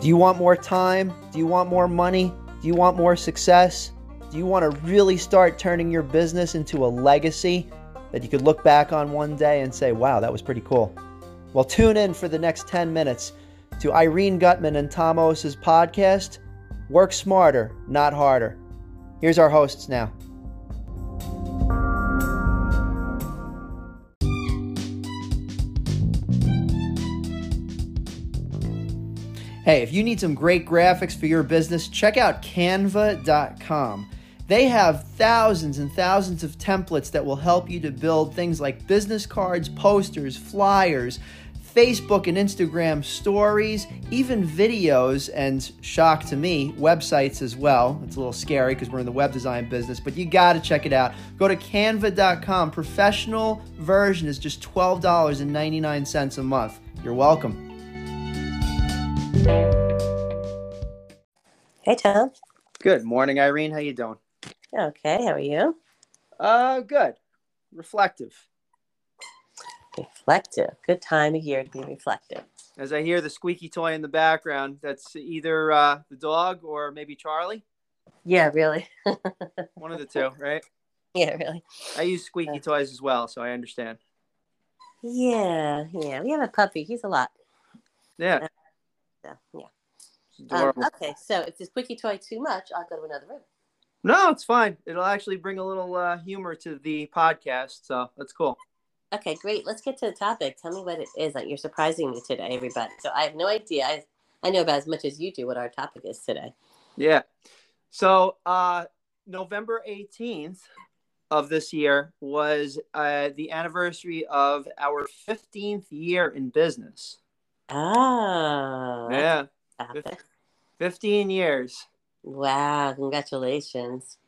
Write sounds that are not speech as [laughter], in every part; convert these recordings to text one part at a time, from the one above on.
Do you want more time? Do you want more money? Do you want more success? Do you want to really start turning your business into a legacy that you could look back on one day and say, wow, that was pretty cool? Well, tune in for the next 10 minutes to Irene Gutman and Tom podcast, Work Smarter, Not Harder. Here's our hosts now. Hey, if you need some great graphics for your business, check out canva.com. They have thousands and thousands of templates that will help you to build things like business cards, posters, flyers, Facebook and Instagram stories, even videos, and shock to me, websites as well. It's a little scary because we're in the web design business, but you got to check it out. Go to canva.com. Professional version is just $12.99 a month. You're welcome. Hey, Tom. Good morning, Irene. How you doing? Okay, how are you? Uh, good. Reflective. Reflective. Good time of year to be reflective. As I hear the squeaky toy in the background, that's either uh, the dog or maybe Charlie. Yeah, really. [laughs] One of the two, right? Yeah, really. I use squeaky toys as well, so I understand. Yeah, yeah. We have a puppy. He's a lot. Yeah. Yeah. Um, okay, so if this quickie toy too much, I'll go to another room. No, it's fine. It'll actually bring a little uh, humor to the podcast, so that's cool. Okay, great. Let's get to the topic. Tell me what it is that you're surprising me today, everybody. So I have no idea. I, I know about as much as you do what our topic is today. Yeah. So, uh, November 18th of this year was uh, the anniversary of our 15th year in business. Oh, Yeah. topic. 15 years. Wow, congratulations.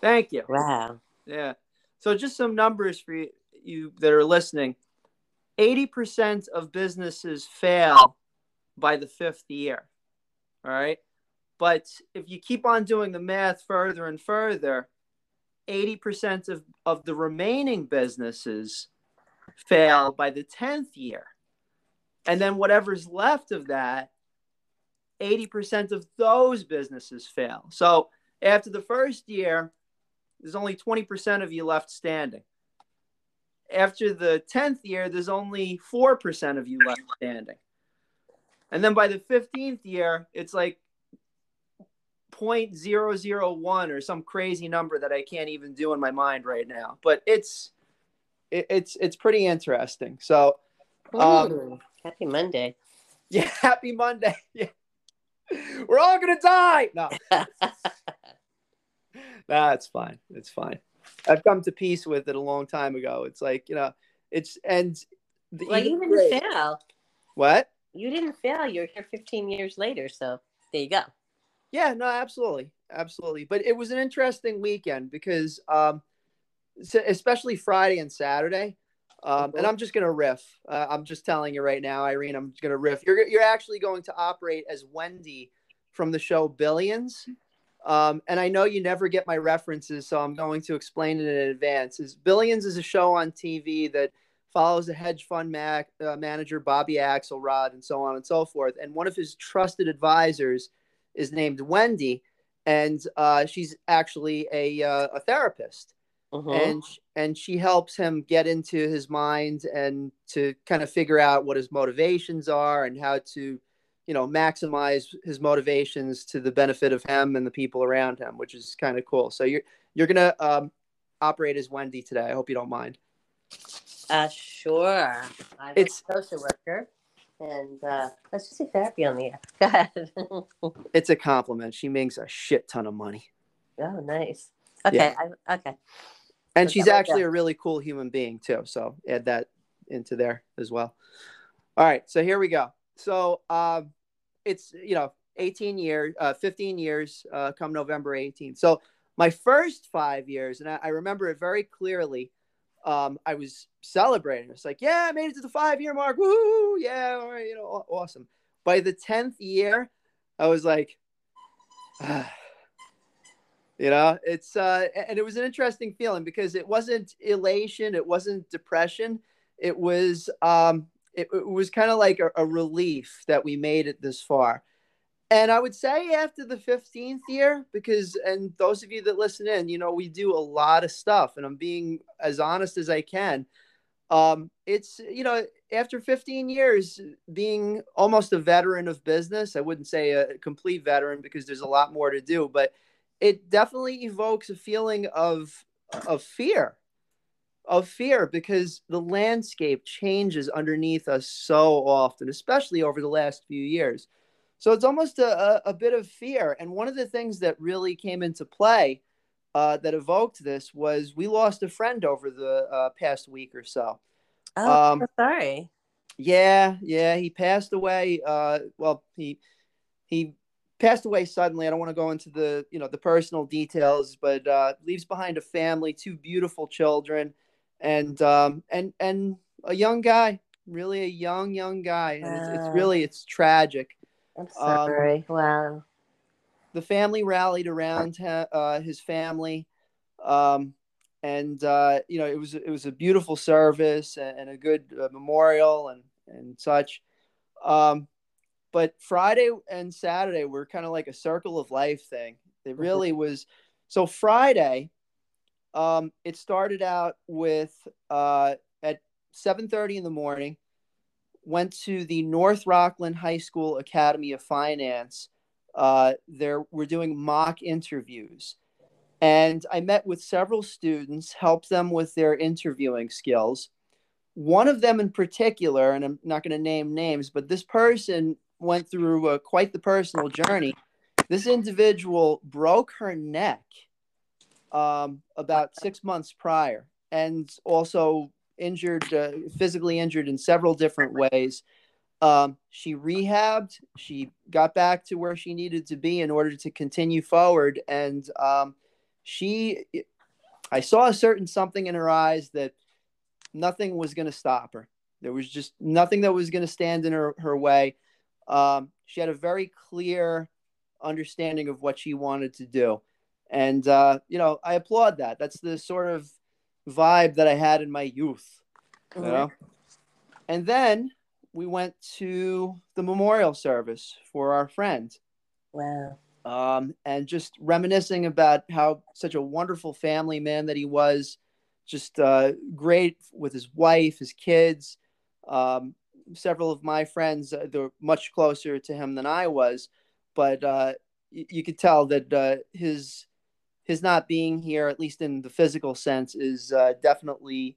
Thank you. Wow. Yeah. So just some numbers for you, you that are listening. 80% of businesses fail by the fifth year. All right. But if you keep on doing the math further and further, 80% of, of the remaining businesses fail by the 10th year. And then whatever's left of that, 80% of those businesses fail. So after the first year, there's only 20% of you left standing. After the 10th year, there's only 4% of you left standing. And then by the 15th year, it's like 0.001 or some crazy number that I can't even do in my mind right now. But it's it, it's it's pretty interesting. So, um, happy Monday. [laughs] yeah, happy Monday. [laughs] Yeah. We're all going to die. No. [laughs] That's fine. It's fine. I've come to peace with it a long time ago. It's like, you know, it's and the well, you even didn't fail. What? You didn't fail. You're here 15 years later. So there you go. Yeah, no, absolutely. Absolutely. But it was an interesting weekend because um so- especially Friday and Saturday. Um, and Mhm. I'm just gonna riff. Uh, I'm just telling you right now, Irene. I'm just gonna riff. You're you're actually going to operate as Wendy from the show Billions. Um, and I know you never get my references, so I'm going to explain it in advance. Is Billions is a show on TV that follows a hedge fund uh, manager, Bobby Axelrod, and so on and so forth. And one of his trusted advisors is named Wendy, and uh, she's actually a uh, a therapist Mhm. and and she helps him get into his mind and to kind of figure out what his motivations are and how to you know maximize his motivations to the benefit of him and the people around him which is kind of cool so you're you're gonna um, operate as wendy today i hope you don't mind uh, sure. I'm It's- a social worker. And uh, let's just say therapy on the air. [laughs] Go ahead. [laughs] it's a compliment she makes a shit ton of money oh, nice. Okay. Yeah. I, okay. And she's actually a really cool human being too. So add that into there as well. All right so here we go. So um it's you know 18 years uh 15 years uh come november 18th so my first five years and i, I remember it very clearly um i was celebrating. It's like yeah i made it to the five year mark. Woo! yeah all right you know awesome. By the 10th year i was like you know it's uh and it was an interesting feeling because it wasn't elation it wasn't depression it was um it, it was kind of like a, a relief that we made it this far And I would say after the 15th year, because, and those of you that listen in, you know, we do a lot of stuff, and I'm being as honest as I can. Um, it's, you know, after 15 years being almost a veteran of business, I wouldn't say a complete veteran because there's a lot more to do, but it definitely evokes a feeling of, of fear of fear because the landscape changes underneath us so often, especially over the last few years. So it's almost a, a, a bit of fear. And one of the things that really came into play uh, that evoked this was we lost a friend over the uh, past week or so. Oh, um, sorry. Yeah, yeah, he passed away. Uh, well, he he passed away suddenly. I don't want to go into the you know the personal details, but uh, leaves behind a family, two beautiful children, and um, and and a young guy, really a young young guy. And it's, it's really it's tragic. I'm um, sorry. Um, wow. The family rallied around uh, his family, um, and uh, you know it was it was a beautiful service and, and a good uh, memorial and and such. Um, but Friday and Saturday were kind of like a circle of life thing. It mm-hmm. really was. So Friday, um, it started out with uh, at 7:30 in the morning went to the North Rockland High School Academy of Finance. Uh, there, we're doing mock interviews. And I met with several students, helped them with their interviewing skills. One of them in particular, and I'm not going to name names, but this person went through uh, quite the personal journey. This individual broke her neck um, about six months prior and also injured, uh, physically injured in several different ways. Um, she rehabbed. She got back to where she needed to be in order to continue forward. And um, she, I saw a certain something in her eyes that nothing was going to stop her. There was just nothing that was going to stand in her, her way. Um, she had a very clear understanding of what she wanted to do. And, uh, you know, I applaud that. That's the sort of vibe that I had in my youth. You mm-hmm. know? And then we went to the memorial service for our friend. Wow. Um, and just reminiscing about how such a wonderful family man that he was, just uh, great with his wife, his kids. Um, several of my friends, uh, they're much closer to him than I was, but uh, y- you could tell that uh, his his not being here, at least in the physical sense, is uh, definitely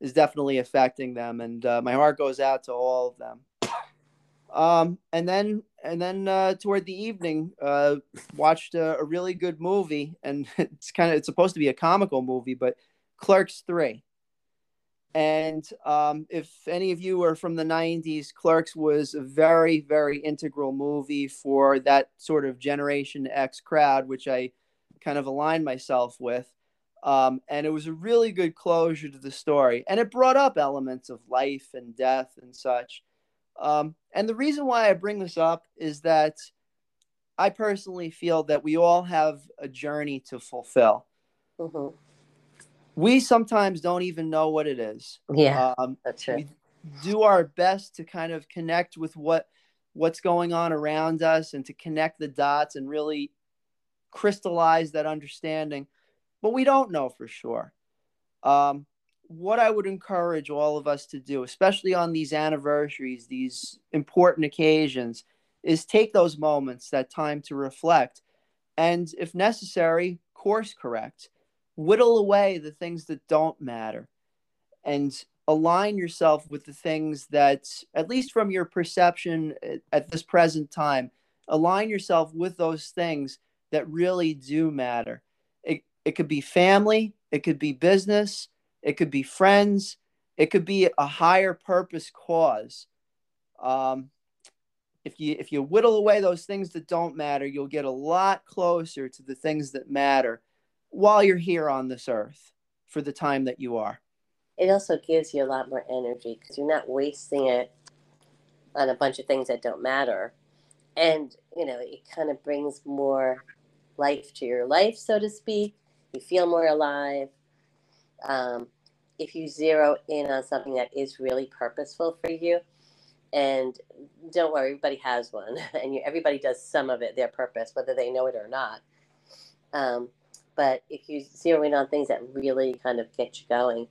is definitely affecting them, and uh, my heart goes out to all of them. Um, and then and then uh, toward the evening, uh, watched a, a really good movie, and [laughs] it's kind of it's supposed to be a comical movie, but Clerks Three. And um, if any of you are from the 90s, Clerks was a very, very integral movie for that sort of Generation X crowd, which I kind of aligned myself with. Um, and it was a really good closure to the story. And it brought up elements of life and death and such. Um, and the reason why I bring this up is that I personally feel that we all have a journey to fulfill. Mm-hmm. We sometimes don't even know what it is. Yeah, um, that's true. We do our best to kind of connect with what what's going on around us and to connect the dots and really crystallize that understanding, but we don't know for sure. Um, what I would encourage all of us to do, especially on these anniversaries, these important occasions, is take those moments, that time to reflect, and if necessary, course correct, whittle away the things that don't matter, and align yourself with the things that, at least from your perception at this present time, align yourself with those things that really do matter. It, it could be family, it could be business, it could be friends, it could be a higher purpose cause. Um, if you if you whittle away those things that don't matter, you'll get a lot closer to the things that matter while you're here on this earth for the time that you are. It also gives you a lot more energy because you're not wasting it on a bunch of things that don't matter. And, you know, it kind of brings more life to your life, so to speak. You feel more alive. Um, if you zero in on something that is really purposeful for you, And don't worry, everybody has one, [laughs] and you, everybody does some of it, their purpose, whether they know it or not. Um, but if you zero in on things that really kind of get you going,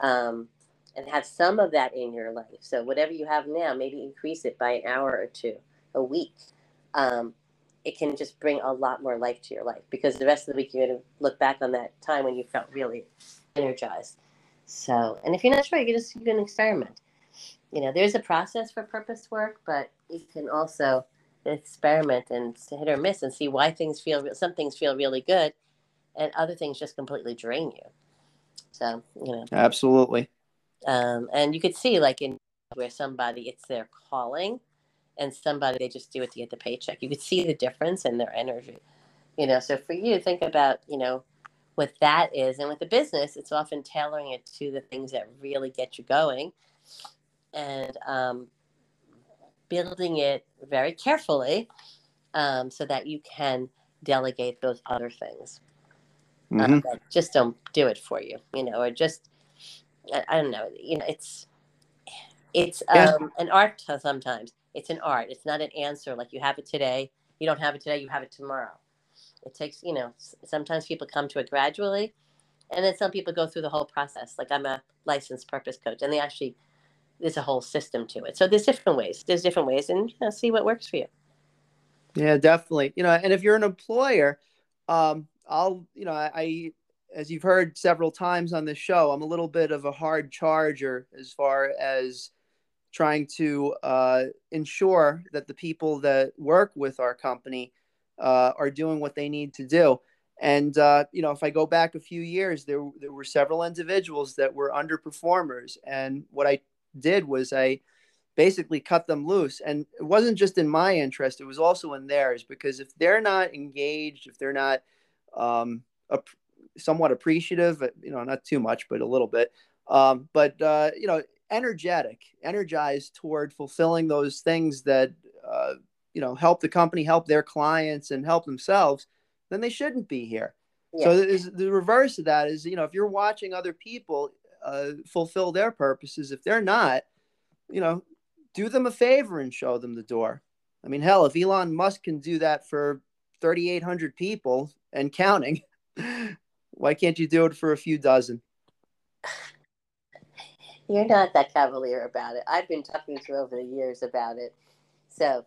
um, and have some of that in your life. So whatever you have now, maybe increase it by an hour or two a week. Um, it can just bring a lot more life to your life because the rest of the week you're going to look back on that time when you felt really energized. So, and if you're not sure, you can just you can experiment. You know, there's a process for purpose work, but you can also experiment and hit or miss and see why things feel some things feel really good, and other things just completely drain you. So, you know, absolutely. Um, and you could see like in where somebody it's their calling and somebody they just do it to get the paycheck. You could see the difference in their energy. You know, so for you, think about, you know, what that is. And with the business, it's often tailoring it to the things that really get you going and um, building it very carefully um, so that you can delegate those other things. Mm-hmm. Uh, just don't do it for you, you know, or just, I, I don't know, you know, it's, it's um, an art sometimes it's an art. It's not an answer like you have it today. You don't have it today, you have it tomorrow. It takes, you know, sometimes people come to it gradually, and then some people go through the whole process. Like I'm a licensed purpose coach, and they actually, there's a whole system to it. So there's different ways. There's different ways, and you know, see what works for you. Yeah, definitely. You know, and if you're an employer, um, I'll, you know, I, as you've heard several times on this show, I'm a little bit of a hard charger as far as trying to uh, ensure that the people that work with our company uh, are doing what they need to do. And uh, you know, if I go back a few years, there there were several individuals that were underperformers, and what I did was I basically cut them loose. And it wasn't just in my interest; it was also in theirs. Because if they're not engaged, if they're not um, ap- somewhat appreciative, you know, not too much, but a little bit, um, but uh, you know, energetic, energized toward fulfilling those things that uh, you know help the company, help their clients, and help themselves, then they shouldn't be here. Yeah. So the reverse of that is, you know, if you're watching other people uh, fulfill their purposes, if they're not, you know, do them a favor and show them the door. I mean, hell, if Elon Musk can do that for 3,800 people and counting, why can't you do it for a few dozen? You're not that cavalier about it. I've been talking to you over the years about it. So,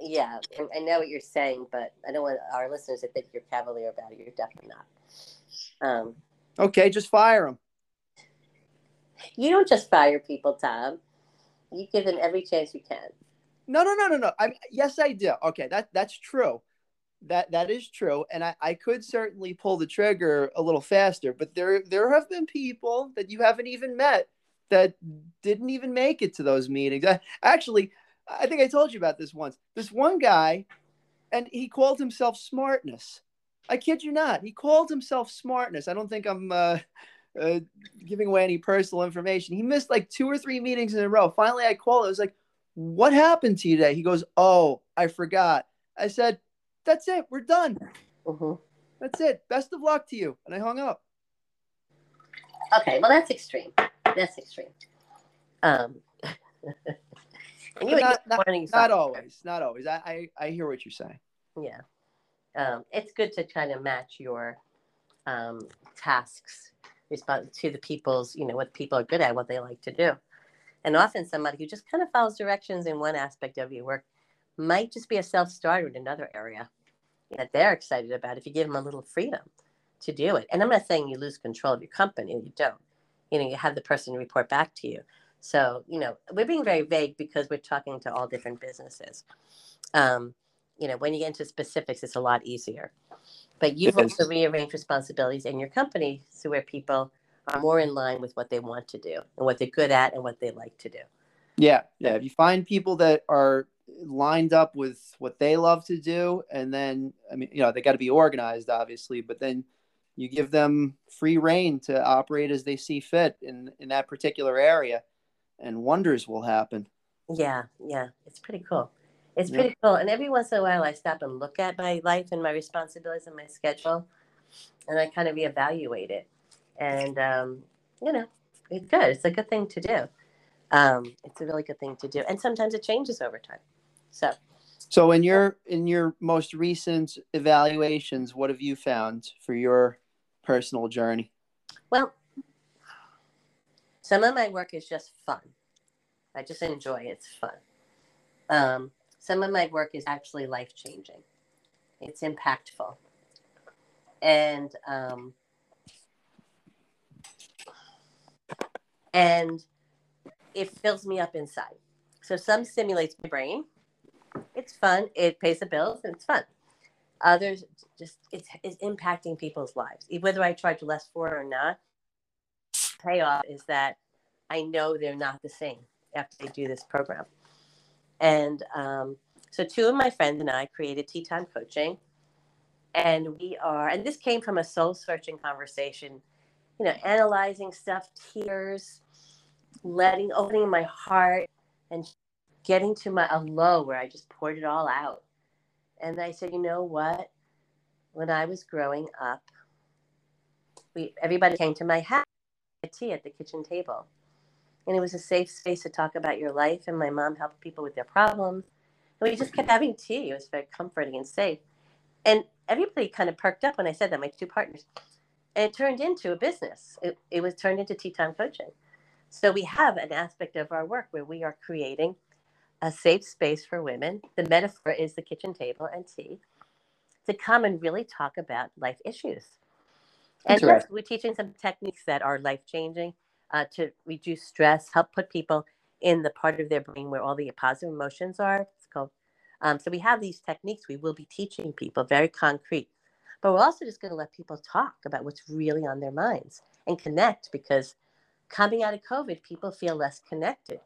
yeah, I know what you're saying, but I don't want our listeners to think you're cavalier about it. You're definitely not. Um, okay, just fire them. You don't just fire people, Tom. You give them every chance you can. No, no, no, no, no. I yes, I do. Okay, that that's true. That that is true, and I, I could certainly pull the trigger a little faster. But there there have been people that you haven't even met that didn't even make it to those meetings. I, actually, I think I told you about this once. This one guy, and he called himself Smartness. I kid you not. He called himself Smartness. I don't think I'm uh, uh, giving away any personal information. He missed like two or three meetings in a row. Finally, I called. I was like, "What happened to you today?" He goes, "Oh, I forgot." I said, "That's it. We're done. Mm-hmm. That's it. Best of luck to you." And I hung up. Okay, well that's extreme that's extreme. Um, [laughs] and you not, not, not always, not always. I, I, I hear what you're saying. Yeah. Um, it's good to kind of match your um, tasks respond to the people's, you know, what people are good at, what they like to do. And often somebody who just kind of follows directions in one aspect of your work might just be a self starter in another area that they're excited about if you give them a little freedom to do it. And I'm not saying you lose control of your company, you don't. You know you have the person report back to you. So you know we're being very vague because we're talking to all different businesses. Um, you know when you get into specifics it's a lot easier. But you've also rearranged responsibilities in your company so where people are more in line with what they want to do and what they're good at and what they like to do. Yeah yeah. If you find people that are lined up with what they love to do and then i mean you know they got to be organized obviously but then you give them free reign to operate as they see fit in in that particular area and wonders will happen yeah yeah it's pretty cool it's pretty yeah. cool and every once in a while i stop and look at my life and my responsibilities and my schedule and i kind of reevaluate it and um, you know it's good it's a good thing to do um, it's a really good thing to do. And sometimes it changes over time. So, so in your in your most recent evaluations, what have you found for your personal journey? Well, some of my work is just fun. I just enjoy it. It's fun. Um, some of my work is actually life changing. It's impactful. And um, and it fills me up inside. So some stimulates my brain. It's fun. It pays the bills and it's fun. Others just it's, it's impacting people's lives. Whether I charge less for it or not, payoff is that I know they're not the same after they do this program. And um, so two of my friends and I created Tea Time Coaching. And we are, and this came from a soul searching conversation, you know, analyzing stuff, tears, letting, opening my heart and getting to my a low where I just poured it all out. And I said, you know what? When I was growing up, we everybody came to my house, tea at the kitchen table. And it was a safe space to talk about your life. And my mom helped people with their problems. And we just kept having tea. It was very comforting and safe. And everybody kind of perked up when I said that, my two partners. And it turned into a business. It, it was turned into tea time coaching. So we have an aspect of our work where we are creating a safe space for women. The metaphor is the kitchen table and tea to come and really talk about life issues. And yes, we're teaching some techniques that are life changing uh, to reduce stress, help put people in the part of their brain where all the positive emotions are. It's called. Um, so we have these techniques we will be teaching people, very concrete. But we're also just going to let people talk about what's really on their minds and connect because coming out of COVID, people feel less connected.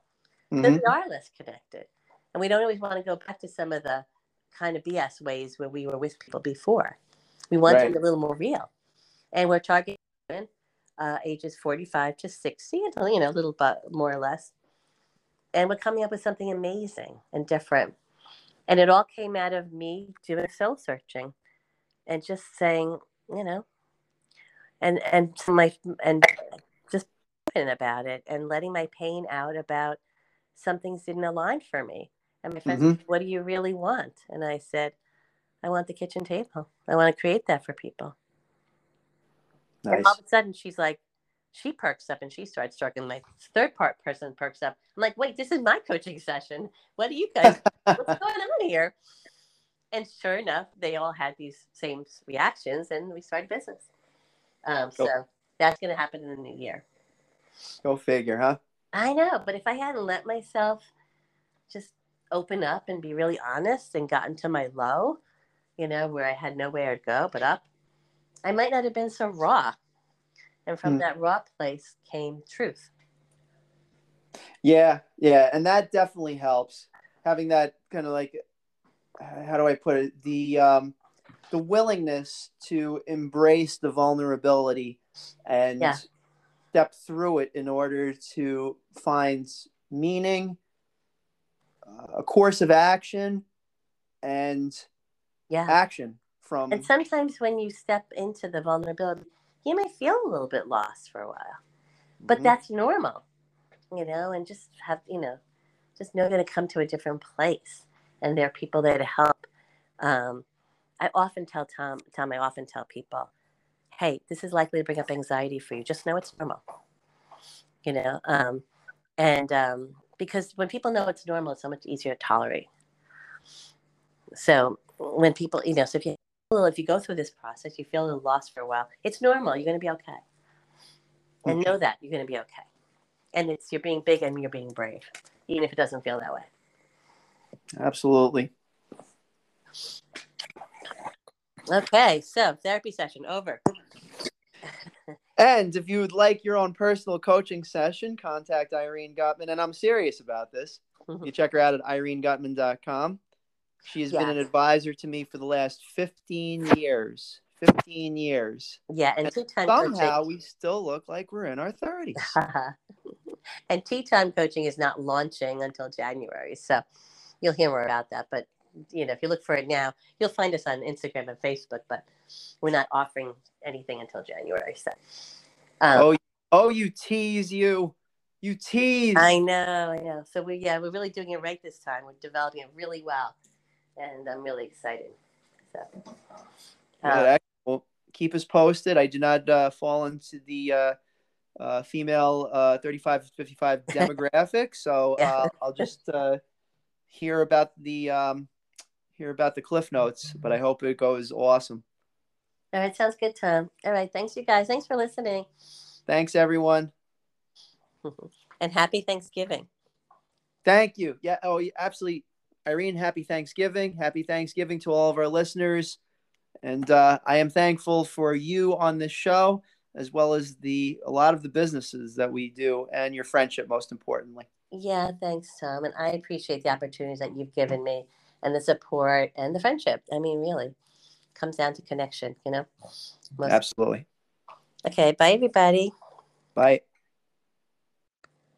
Mm-hmm. So we are less connected. And we don't always want to go back to some of the kind of BS ways where we were with people before. We want right. them a little more real. And we're targeting uh, ages 45 to 60, you know, a little bit more or less. And we're coming up with something amazing and different. And it all came out of me doing soul searching and just saying, you know, and and my and just about it and letting my pain out about some things didn't align for me. And my friend mm-hmm. said, What do you really want? And I said, I want the kitchen table. I want to create that for people. Nice. And all of a sudden, she's like, she perks up and she starts struggling. My third part person perks up. I'm like, wait, this is my coaching session. What are you guys, what's [laughs] going on here? And sure enough, they all had these same reactions and we started business. Um, so that's going to happen in the new year. Go figure, huh? I know. But if I hadn't let myself just open up and be really honest and gotten to my low, you know, where I had nowhere to go but up, I might not have been so raw. And from mm. that raw place came truth. Yeah, yeah, and that definitely helps. Having that kind of like, how do I put it? The um, the willingness to embrace the vulnerability and yeah. Step through it in order to find meaning, uh, a course of action, and yeah. action from and sometimes when you step into the vulnerability you may feel a little bit lost for a while but mm-hmm. that's normal you know and just have you know just know that to come to a different place and there are people there to help um, i often tell tom tom i often tell people hey this is likely to bring up anxiety for you just know it's normal you know um, and um, because when people know it's normal it's so much easier to tolerate so when people you know so if you well, if you go through this process, you feel a little lost for a while. It's normal. You're going to be okay. And know that you're going to be okay. And it's you're being big and you're being brave, even if it doesn't feel that way. Absolutely. Okay, so therapy session over. And if you would like your own personal coaching session, contact Irene Gutman. And I'm serious about this. Mm-hmm. You check her out at irenegutman.com. She has been an advisor to me for the last 15 years. 15 years. Yeah, and, and somehow coaching. we still look like we're in our 30s. [laughs] and tea time coaching is not launching until January. So you'll hear more about that. But you know, if you look for it now, you'll find us on Instagram and Facebook, but we're not offering anything until January. So um, Oh, oh you tease you. You tease. I know, I know. So we yeah, we're really doing it right this time. We're developing it really well, and I'm really excited. So, uh, well, keep us posted. I do not uh, fall into the uh, uh, female uh, 35 55 [laughs] demographic, so uh, I'll just uh, hear about the um, hear about the cliff notes. But I hope it goes awesome. All right, sounds good, Tom. All right, thanks, you guys. Thanks for listening. Thanks, everyone. [laughs] and happy Thanksgiving. Thank you. Yeah. Oh, absolutely. Irene, happy Thanksgiving. Happy Thanksgiving to all of our listeners. And uh, I am thankful for you on this show, as well as the a lot of the businesses that we do and your friendship, most importantly. Yeah, thanks, Tom. And I appreciate the opportunities that you've given me and the support and the friendship. I mean, really comes down to connection, you know? Most... Absolutely. Okay. Bye, everybody. Bye.